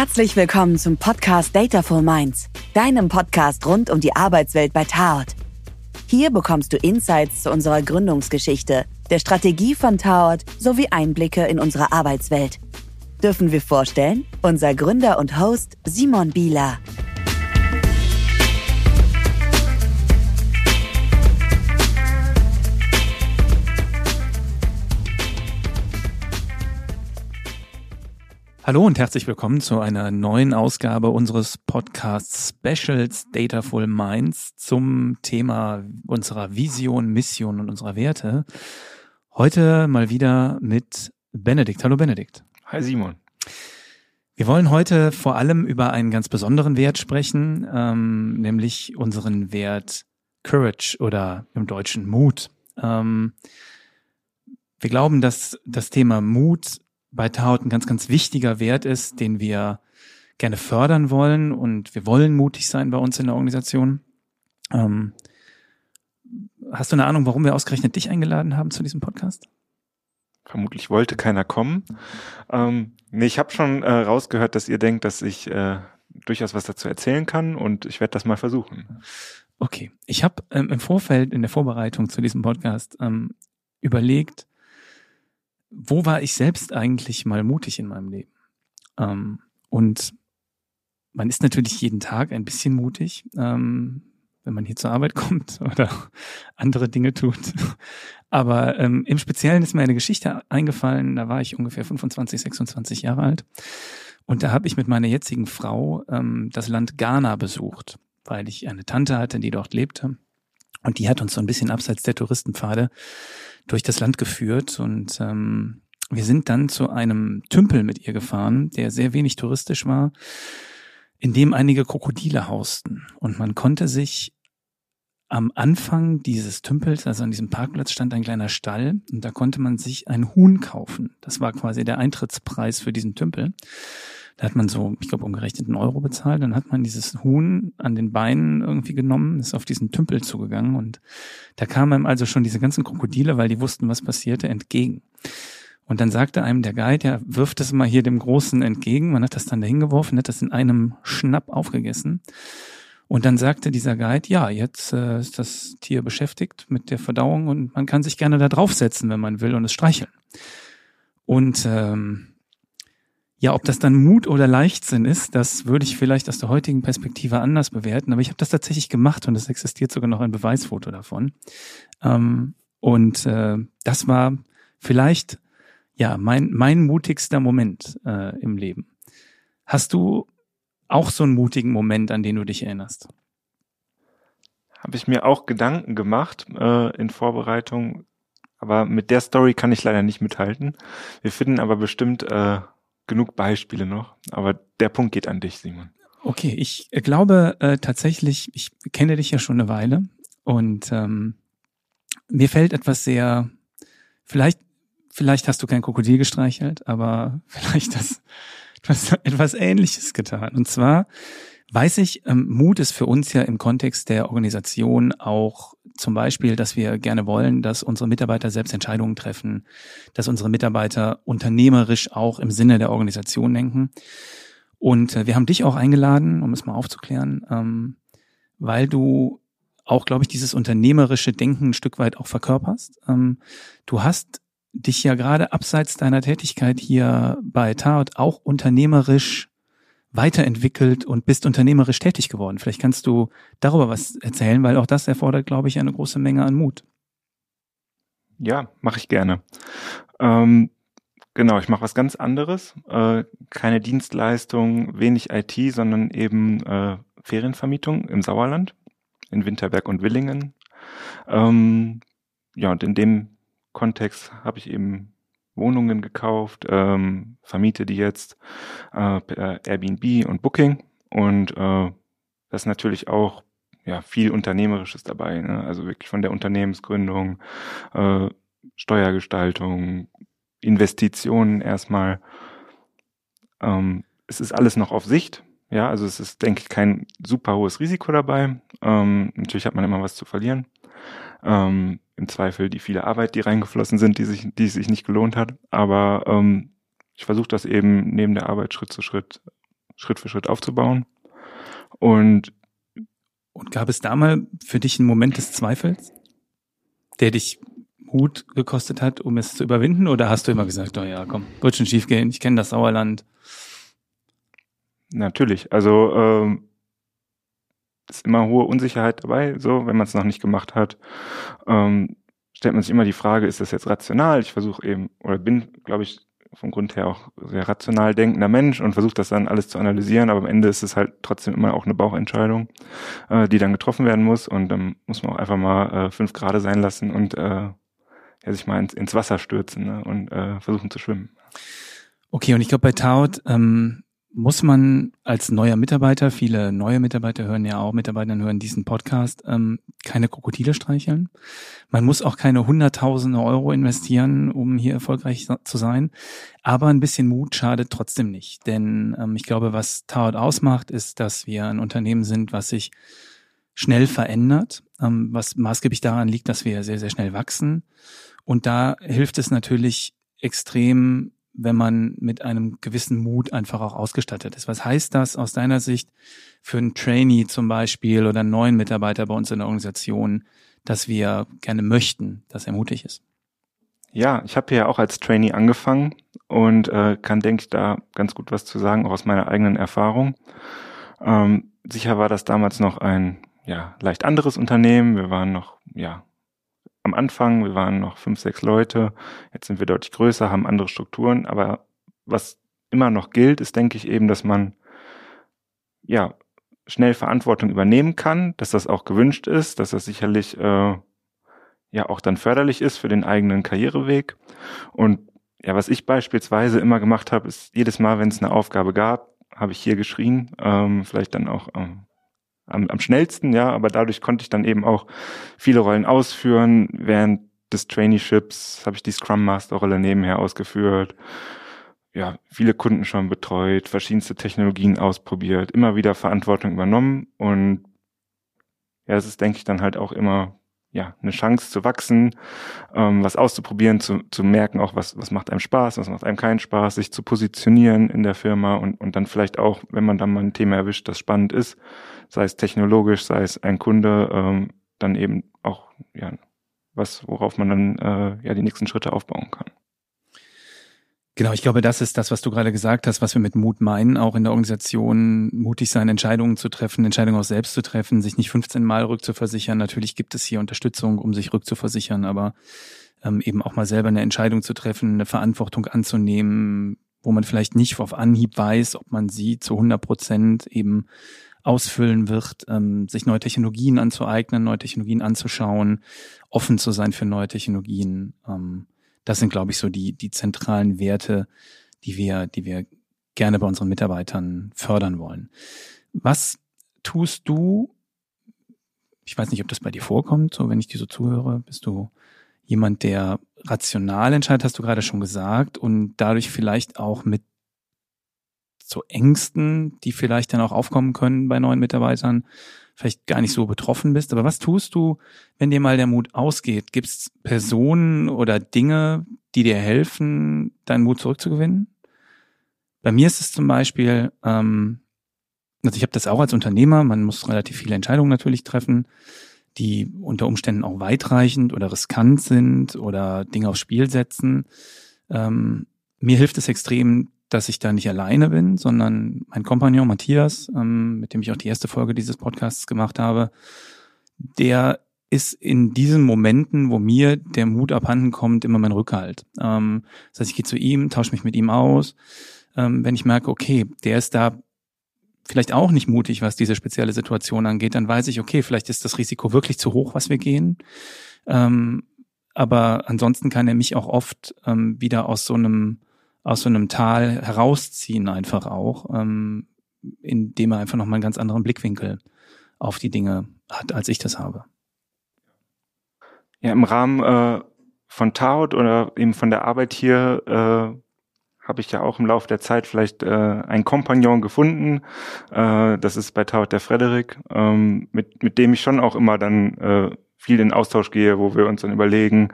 Herzlich willkommen zum Podcast Dataful Minds, deinem Podcast rund um die Arbeitswelt bei Taot. Hier bekommst du Insights zu unserer Gründungsgeschichte, der Strategie von Taot sowie Einblicke in unsere Arbeitswelt. Dürfen wir vorstellen? Unser Gründer und Host Simon Bieler. Hallo und herzlich willkommen zu einer neuen Ausgabe unseres Podcasts Specials Dataful Minds zum Thema unserer Vision, Mission und unserer Werte. Heute mal wieder mit Benedikt. Hallo Benedikt. Hi Simon. Wir wollen heute vor allem über einen ganz besonderen Wert sprechen, ähm, nämlich unseren Wert Courage oder im Deutschen Mut. Ähm, wir glauben, dass das Thema Mut bei Taut ein ganz, ganz wichtiger Wert ist, den wir gerne fördern wollen und wir wollen mutig sein bei uns in der Organisation. Ähm, hast du eine Ahnung, warum wir ausgerechnet dich eingeladen haben zu diesem Podcast? Vermutlich wollte keiner kommen. Ähm, nee, ich habe schon äh, rausgehört, dass ihr denkt, dass ich äh, durchaus was dazu erzählen kann und ich werde das mal versuchen. Okay, ich habe ähm, im Vorfeld in der Vorbereitung zu diesem Podcast ähm, überlegt, wo war ich selbst eigentlich mal mutig in meinem Leben? Ähm, und man ist natürlich jeden Tag ein bisschen mutig, ähm, wenn man hier zur Arbeit kommt oder andere Dinge tut. Aber ähm, im Speziellen ist mir eine Geschichte eingefallen, da war ich ungefähr 25, 26 Jahre alt. Und da habe ich mit meiner jetzigen Frau ähm, das Land Ghana besucht, weil ich eine Tante hatte, die dort lebte. Und die hat uns so ein bisschen abseits der Touristenpfade durch das Land geführt und ähm, wir sind dann zu einem Tümpel mit ihr gefahren, der sehr wenig touristisch war, in dem einige Krokodile hausten. Und man konnte sich am Anfang dieses Tümpels, also an diesem Parkplatz, stand ein kleiner Stall und da konnte man sich ein Huhn kaufen. Das war quasi der Eintrittspreis für diesen Tümpel. Da hat man so, ich glaube, umgerechnet einen Euro bezahlt. Dann hat man dieses Huhn an den Beinen irgendwie genommen, ist auf diesen Tümpel zugegangen und da kamen einem also schon diese ganzen Krokodile, weil die wussten, was passierte, entgegen. Und dann sagte einem der Guide, ja, wirft das mal hier dem Großen entgegen. Man hat das dann dahin geworfen, hat das in einem Schnapp aufgegessen. Und dann sagte dieser Guide, ja, jetzt äh, ist das Tier beschäftigt mit der Verdauung und man kann sich gerne da draufsetzen, wenn man will und es streicheln. Und ähm, ja, ob das dann Mut oder Leichtsinn ist, das würde ich vielleicht aus der heutigen Perspektive anders bewerten. Aber ich habe das tatsächlich gemacht und es existiert sogar noch ein Beweisfoto davon. Ähm, und äh, das war vielleicht ja mein mein mutigster Moment äh, im Leben. Hast du auch so einen mutigen Moment, an den du dich erinnerst? Habe ich mir auch Gedanken gemacht äh, in Vorbereitung, aber mit der Story kann ich leider nicht mithalten. Wir finden aber bestimmt äh, genug Beispiele noch, aber der Punkt geht an dich, Simon. Okay, ich glaube äh, tatsächlich, ich kenne dich ja schon eine Weile und ähm, mir fällt etwas sehr, vielleicht, vielleicht hast du kein Krokodil gestreichelt, aber vielleicht das etwas, etwas Ähnliches getan. Und zwar weiß ich, ähm, Mut ist für uns ja im Kontext der Organisation auch zum Beispiel, dass wir gerne wollen, dass unsere Mitarbeiter selbst Entscheidungen treffen, dass unsere Mitarbeiter unternehmerisch auch im Sinne der Organisation denken. Und äh, wir haben dich auch eingeladen, um es mal aufzuklären, ähm, weil du auch, glaube ich, dieses unternehmerische Denken ein Stück weit auch verkörperst. Ähm, du hast dich ja gerade abseits deiner Tätigkeit hier bei Taut auch unternehmerisch weiterentwickelt und bist unternehmerisch tätig geworden. Vielleicht kannst du darüber was erzählen, weil auch das erfordert, glaube ich, eine große Menge an Mut. Ja, mache ich gerne. Ähm, genau, ich mache was ganz anderes. Äh, keine Dienstleistung, wenig IT, sondern eben äh, Ferienvermietung im Sauerland, in Winterberg und Willingen. Ähm, ja, und in dem Kontext habe ich eben Wohnungen gekauft, ähm, vermiete die jetzt äh, Airbnb und Booking und äh, das ist natürlich auch ja viel Unternehmerisches dabei, ne? also wirklich von der Unternehmensgründung, äh, Steuergestaltung, Investitionen erstmal. Ähm, es ist alles noch auf Sicht, ja, also es ist, denke ich, kein super hohes Risiko dabei. Ähm, natürlich hat man immer was zu verlieren. Ähm, Im Zweifel die viele Arbeit, die reingeflossen sind, die sich, die sich nicht gelohnt hat. Aber ähm, ich versuche das eben neben der Arbeit Schritt zu Schritt Schritt für Schritt aufzubauen. Und und gab es da mal für dich einen Moment des Zweifels, der dich Mut gekostet hat, um es zu überwinden? Oder hast du immer gesagt, oh ja, komm, wird schon schief gehen, ich kenne das Sauerland? Natürlich, also ähm, ist immer hohe Unsicherheit dabei, so wenn man es noch nicht gemacht hat. Ähm, stellt man sich immer die Frage, ist das jetzt rational? Ich versuche eben, oder bin, glaube ich, vom Grund her auch sehr rational denkender Mensch und versuche das dann alles zu analysieren, aber am Ende ist es halt trotzdem immer auch eine Bauchentscheidung, äh, die dann getroffen werden muss und dann muss man auch einfach mal äh, fünf Grad sein lassen und äh, ja, sich mal ins, ins Wasser stürzen ne, und äh, versuchen zu schwimmen. Okay, und ich glaube bei Taut ähm, muss man als neuer Mitarbeiter, viele neue Mitarbeiter hören ja auch, Mitarbeiter hören diesen Podcast, ähm, keine Krokodile streicheln. Man muss auch keine hunderttausende Euro investieren, um hier erfolgreich zu sein. Aber ein bisschen Mut schadet trotzdem nicht. Denn ähm, ich glaube, was Taut ausmacht, ist, dass wir ein Unternehmen sind, was sich schnell verändert, ähm, was maßgeblich daran liegt, dass wir sehr, sehr schnell wachsen. Und da hilft es natürlich extrem, wenn man mit einem gewissen Mut einfach auch ausgestattet ist. Was heißt das aus deiner Sicht für einen Trainee zum Beispiel oder einen neuen Mitarbeiter bei uns in der Organisation, dass wir gerne möchten, dass er mutig ist? Ja, ich habe ja auch als Trainee angefangen und äh, kann, denke ich, da ganz gut was zu sagen, auch aus meiner eigenen Erfahrung. Ähm, sicher war das damals noch ein ja, leicht anderes Unternehmen. Wir waren noch ja, am Anfang, wir waren noch fünf, sechs Leute, jetzt sind wir deutlich größer, haben andere Strukturen, aber was immer noch gilt, ist, denke ich, eben, dass man ja schnell Verantwortung übernehmen kann, dass das auch gewünscht ist, dass das sicherlich äh, ja auch dann förderlich ist für den eigenen Karriereweg. Und ja, was ich beispielsweise immer gemacht habe, ist jedes Mal, wenn es eine Aufgabe gab, habe ich hier geschrien, ähm, vielleicht dann auch ähm, am, am schnellsten, ja, aber dadurch konnte ich dann eben auch viele Rollen ausführen. Während des Traineeships habe ich die Scrum Master Rolle nebenher ausgeführt. Ja, viele Kunden schon betreut, verschiedenste Technologien ausprobiert, immer wieder Verantwortung übernommen und ja, es ist, denke ich, dann halt auch immer ja, eine Chance zu wachsen, ähm, was auszuprobieren, zu, zu merken, auch was, was macht einem Spaß, was macht einem keinen Spaß, sich zu positionieren in der Firma und, und dann vielleicht auch, wenn man dann mal ein Thema erwischt, das spannend ist, sei es technologisch, sei es ein Kunde, ähm, dann eben auch, ja, was, worauf man dann äh, ja die nächsten Schritte aufbauen kann. Genau, ich glaube, das ist das, was du gerade gesagt hast, was wir mit Mut meinen, auch in der Organisation mutig sein, Entscheidungen zu treffen, Entscheidungen auch selbst zu treffen, sich nicht 15 Mal rückzuversichern. Natürlich gibt es hier Unterstützung, um sich rückzuversichern, aber ähm, eben auch mal selber eine Entscheidung zu treffen, eine Verantwortung anzunehmen, wo man vielleicht nicht auf Anhieb weiß, ob man sie zu 100 Prozent eben ausfüllen wird, ähm, sich neue Technologien anzueignen, neue Technologien anzuschauen, offen zu sein für neue Technologien. Ähm, das sind, glaube ich, so die, die zentralen Werte, die wir, die wir gerne bei unseren Mitarbeitern fördern wollen. Was tust du? Ich weiß nicht, ob das bei dir vorkommt, so wenn ich dir so zuhöre, bist du jemand, der rational entscheidet, hast du gerade schon gesagt, und dadurch vielleicht auch mit so Ängsten, die vielleicht dann auch aufkommen können bei neuen Mitarbeitern, vielleicht gar nicht so betroffen bist. Aber was tust du, wenn dir mal der Mut ausgeht? Gibt es Personen oder Dinge, die dir helfen, deinen Mut zurückzugewinnen? Bei mir ist es zum Beispiel, ähm, also ich habe das auch als Unternehmer, man muss relativ viele Entscheidungen natürlich treffen, die unter Umständen auch weitreichend oder riskant sind oder Dinge aufs Spiel setzen. Ähm, mir hilft es extrem, dass ich da nicht alleine bin, sondern mein Kompagnon Matthias, ähm, mit dem ich auch die erste Folge dieses Podcasts gemacht habe, der ist in diesen Momenten, wo mir der Mut abhanden kommt, immer mein Rückhalt. Ähm, das heißt, ich gehe zu ihm, tausche mich mit ihm aus. Ähm, wenn ich merke, okay, der ist da vielleicht auch nicht mutig, was diese spezielle Situation angeht, dann weiß ich, okay, vielleicht ist das Risiko wirklich zu hoch, was wir gehen. Ähm, aber ansonsten kann er mich auch oft ähm, wieder aus so einem aus so einem Tal herausziehen einfach auch, ähm, indem er einfach nochmal einen ganz anderen Blickwinkel auf die Dinge hat, als ich das habe. Ja, im Rahmen äh, von Taut oder eben von der Arbeit hier äh, habe ich ja auch im Laufe der Zeit vielleicht äh, einen Kompagnon gefunden. Äh, das ist bei Taut der Frederik, ähm, mit, mit dem ich schon auch immer dann äh, viel in Austausch gehe, wo wir uns dann überlegen,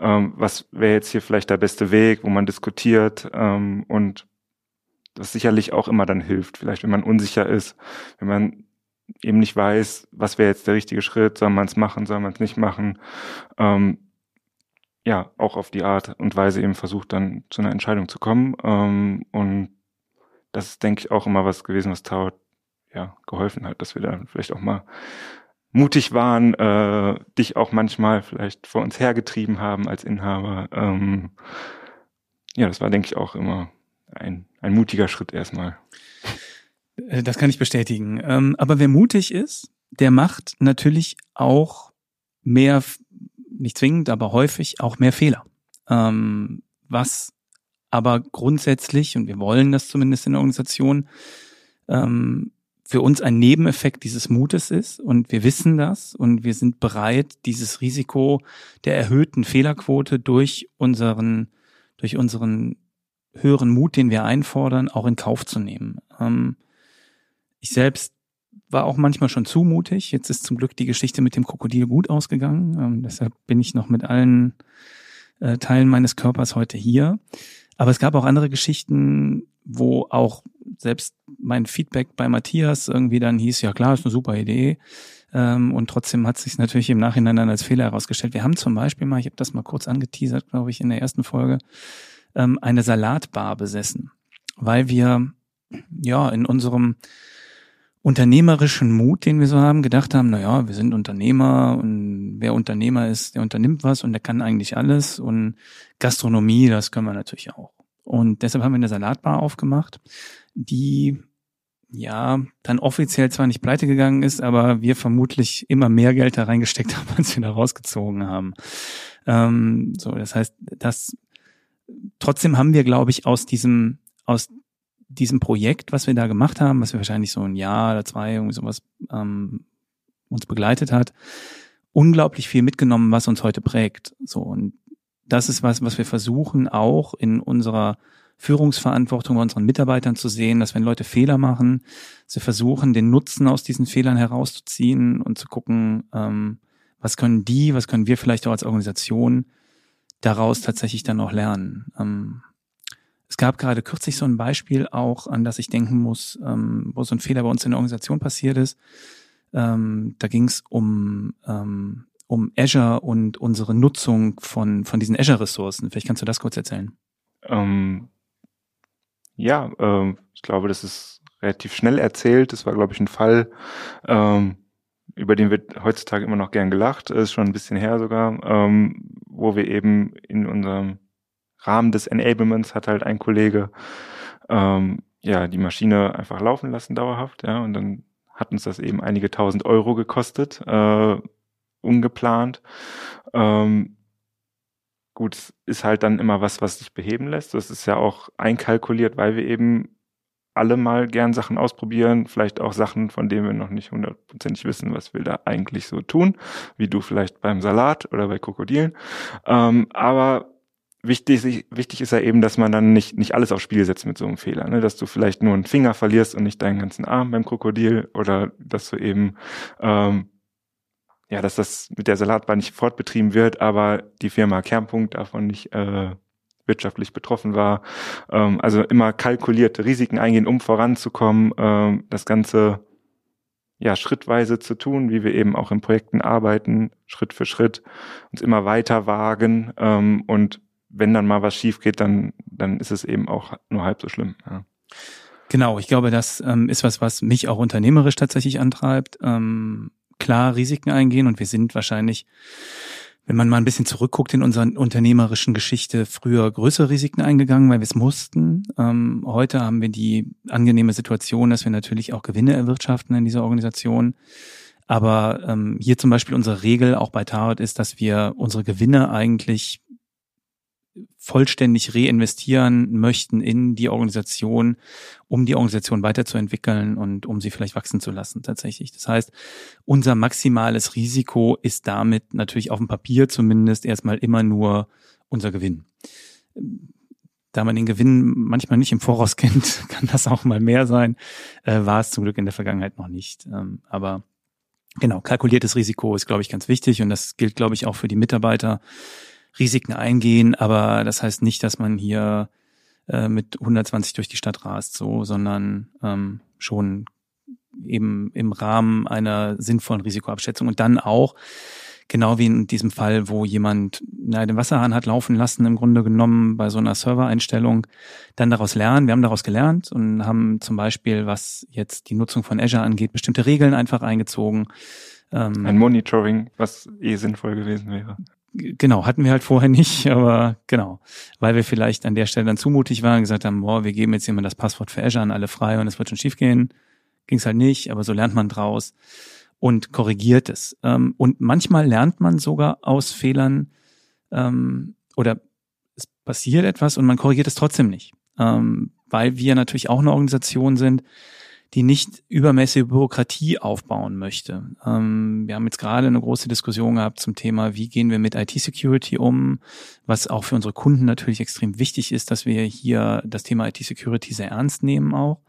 ähm, was wäre jetzt hier vielleicht der beste Weg, wo man diskutiert ähm, und das sicherlich auch immer dann hilft. Vielleicht, wenn man unsicher ist, wenn man eben nicht weiß, was wäre jetzt der richtige Schritt, soll man es machen, soll man es nicht machen. Ähm, ja, auch auf die Art und Weise eben versucht, dann zu einer Entscheidung zu kommen. Ähm, und das ist, denke ich, auch immer was gewesen, was Tau ja, geholfen hat, dass wir da vielleicht auch mal mutig waren, äh, dich auch manchmal vielleicht vor uns hergetrieben haben als Inhaber. Ähm, ja, das war, denke ich, auch immer ein, ein mutiger Schritt erstmal. Äh, das kann ich bestätigen. Ähm, aber wer mutig ist, der macht natürlich auch mehr, nicht zwingend, aber häufig auch mehr Fehler. Ähm, was aber grundsätzlich, und wir wollen das zumindest in der Organisation, ähm, für uns ein Nebeneffekt dieses Mutes ist und wir wissen das und wir sind bereit, dieses Risiko der erhöhten Fehlerquote durch unseren, durch unseren höheren Mut, den wir einfordern, auch in Kauf zu nehmen. Ähm, ich selbst war auch manchmal schon zu mutig. Jetzt ist zum Glück die Geschichte mit dem Krokodil gut ausgegangen. Ähm, deshalb bin ich noch mit allen äh, Teilen meines Körpers heute hier. Aber es gab auch andere Geschichten, wo auch selbst mein Feedback bei Matthias irgendwie dann hieß, ja klar, ist eine super Idee. Ähm, und trotzdem hat sich natürlich im Nachhinein dann als Fehler herausgestellt. Wir haben zum Beispiel mal, ich habe das mal kurz angeteasert, glaube ich, in der ersten Folge, ähm, eine Salatbar besessen, weil wir ja in unserem unternehmerischen Mut, den wir so haben, gedacht haben, na ja, wir sind Unternehmer und wer Unternehmer ist, der unternimmt was und der kann eigentlich alles und Gastronomie, das können wir natürlich auch. Und deshalb haben wir eine Salatbar aufgemacht, die ja dann offiziell zwar nicht pleite gegangen ist, aber wir vermutlich immer mehr Geld da reingesteckt haben, als wir da rausgezogen haben. Ähm, so, das heißt, das trotzdem haben wir, glaube ich, aus diesem aus diesem Projekt, was wir da gemacht haben, was wir wahrscheinlich so ein Jahr oder zwei irgendwie sowas ähm, uns begleitet hat, unglaublich viel mitgenommen, was uns heute prägt. So und das ist was, was wir versuchen auch in unserer Führungsverantwortung bei unseren Mitarbeitern zu sehen, dass wenn Leute Fehler machen, sie versuchen, den Nutzen aus diesen Fehlern herauszuziehen und zu gucken, ähm, was können die, was können wir vielleicht auch als Organisation daraus tatsächlich dann auch lernen. Ähm, es gab gerade kürzlich so ein Beispiel auch, an das ich denken muss, ähm, wo so ein Fehler bei uns in der Organisation passiert ist. Ähm, da ging es um, ähm, um Azure und unsere Nutzung von, von diesen Azure-Ressourcen. Vielleicht kannst du das kurz erzählen. Ähm, ja, äh, ich glaube, das ist relativ schnell erzählt. Das war, glaube ich, ein Fall, ähm, über den wird heutzutage immer noch gern gelacht. Ist schon ein bisschen her sogar, ähm, wo wir eben in unserem Rahmen des Enablements hat halt ein Kollege ähm, ja die Maschine einfach laufen lassen dauerhaft, ja, und dann hat uns das eben einige tausend Euro gekostet, äh, ungeplant. Ähm, gut, ist halt dann immer was, was sich beheben lässt. Das ist ja auch einkalkuliert, weil wir eben alle mal gern Sachen ausprobieren, vielleicht auch Sachen, von denen wir noch nicht hundertprozentig wissen, was wir da eigentlich so tun, wie du vielleicht beim Salat oder bei Krokodilen. Ähm, aber wichtig, wichtig ist ja eben, dass man dann nicht, nicht alles aufs Spiel setzt mit so einem Fehler, ne? dass du vielleicht nur einen Finger verlierst und nicht deinen ganzen Arm beim Krokodil oder dass du eben, ähm, ja, dass das mit der Salatbar nicht fortbetrieben wird, aber die Firma Kernpunkt davon nicht äh, wirtschaftlich betroffen war. Ähm, also immer kalkulierte Risiken eingehen, um voranzukommen, ähm, das Ganze ja schrittweise zu tun, wie wir eben auch in Projekten arbeiten, Schritt für Schritt, uns immer weiter wagen ähm, und wenn dann mal was schief geht, dann, dann ist es eben auch nur halb so schlimm. Ja. Genau, ich glaube, das ähm, ist was, was mich auch unternehmerisch tatsächlich antreibt. Ähm, klar Risiken eingehen und wir sind wahrscheinlich, wenn man mal ein bisschen zurückguckt in unserer unternehmerischen Geschichte, früher größere Risiken eingegangen, weil wir es mussten. Ähm, heute haben wir die angenehme Situation, dass wir natürlich auch Gewinne erwirtschaften in dieser Organisation. Aber ähm, hier zum Beispiel unsere Regel auch bei Tarot ist, dass wir unsere Gewinne eigentlich vollständig reinvestieren möchten in die Organisation, um die Organisation weiterzuentwickeln und um sie vielleicht wachsen zu lassen tatsächlich. Das heißt, unser maximales Risiko ist damit natürlich auf dem Papier zumindest erstmal immer nur unser Gewinn. Da man den Gewinn manchmal nicht im Voraus kennt, kann das auch mal mehr sein. Äh, war es zum Glück in der Vergangenheit noch nicht. Ähm, aber genau, kalkuliertes Risiko ist, glaube ich, ganz wichtig und das gilt, glaube ich, auch für die Mitarbeiter Risiken eingehen, aber das heißt nicht, dass man hier äh, mit 120 durch die Stadt rast, so, sondern ähm, schon eben im Rahmen einer sinnvollen Risikoabschätzung und dann auch Genau wie in diesem Fall, wo jemand na, den Wasserhahn hat laufen lassen, im Grunde genommen bei so einer Servereinstellung, dann daraus lernen. Wir haben daraus gelernt und haben zum Beispiel, was jetzt die Nutzung von Azure angeht, bestimmte Regeln einfach eingezogen. Ähm, Ein Monitoring, was eh sinnvoll gewesen wäre. Genau, hatten wir halt vorher nicht, aber genau, weil wir vielleicht an der Stelle dann zumutig waren und gesagt haben, boah, wir geben jetzt immer das Passwort für Azure an alle frei und es wird schon schief gehen. Ging es halt nicht, aber so lernt man draus und korrigiert es. Ähm, und manchmal lernt man sogar aus Fehlern ähm, oder es passiert etwas und man korrigiert es trotzdem nicht, ähm, weil wir natürlich auch eine Organisation sind, die nicht übermäßige Bürokratie aufbauen möchte. Ähm, wir haben jetzt gerade eine große Diskussion gehabt zum Thema, wie gehen wir mit IT-Security um, was auch für unsere Kunden natürlich extrem wichtig ist, dass wir hier das Thema IT-Security sehr ernst nehmen auch.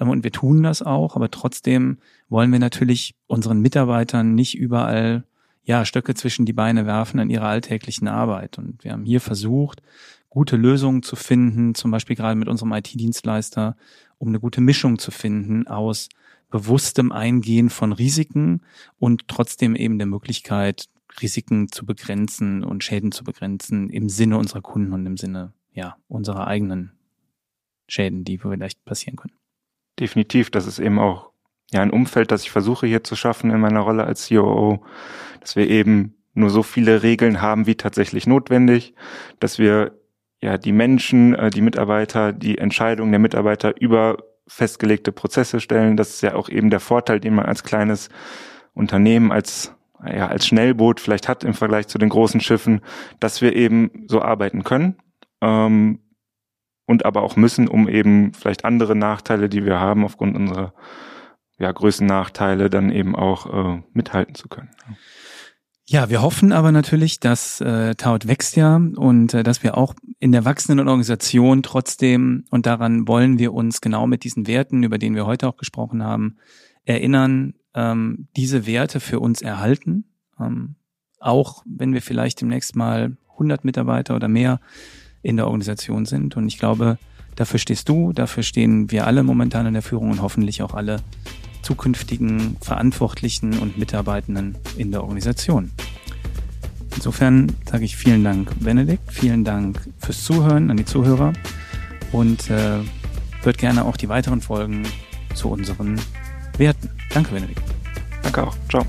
Ähm, und wir tun das auch, aber trotzdem wollen wir natürlich unseren Mitarbeitern nicht überall ja, Stöcke zwischen die Beine werfen in ihrer alltäglichen Arbeit. Und wir haben hier versucht, gute Lösungen zu finden, zum Beispiel gerade mit unserem IT-Dienstleister, um eine gute Mischung zu finden aus bewusstem Eingehen von Risiken und trotzdem eben der Möglichkeit, Risiken zu begrenzen und Schäden zu begrenzen im Sinne unserer Kunden und im Sinne ja unserer eigenen Schäden, die vielleicht passieren können definitiv. Das ist eben auch ja ein Umfeld, das ich versuche hier zu schaffen in meiner Rolle als COO, dass wir eben nur so viele Regeln haben, wie tatsächlich notwendig, dass wir ja die Menschen, äh, die Mitarbeiter, die Entscheidungen der Mitarbeiter über festgelegte Prozesse stellen. Das ist ja auch eben der Vorteil, den man als kleines Unternehmen, als ja, als Schnellboot vielleicht hat im Vergleich zu den großen Schiffen, dass wir eben so arbeiten können. Ähm, und aber auch müssen, um eben vielleicht andere Nachteile, die wir haben, aufgrund unserer ja, Größennachteile, dann eben auch äh, mithalten zu können. Ja, wir hoffen aber natürlich, dass äh, Taut wächst ja und äh, dass wir auch in der wachsenden Organisation trotzdem, und daran wollen wir uns genau mit diesen Werten, über denen wir heute auch gesprochen haben, erinnern, ähm, diese Werte für uns erhalten. Ähm, auch wenn wir vielleicht demnächst mal 100 Mitarbeiter oder mehr in der Organisation sind. Und ich glaube, dafür stehst du, dafür stehen wir alle momentan in der Führung und hoffentlich auch alle zukünftigen Verantwortlichen und Mitarbeitenden in der Organisation. Insofern sage ich vielen Dank, Benedikt, vielen Dank fürs Zuhören an die Zuhörer und äh, wird gerne auch die weiteren Folgen zu unseren Werten. Danke, Benedikt. Danke auch. Ciao.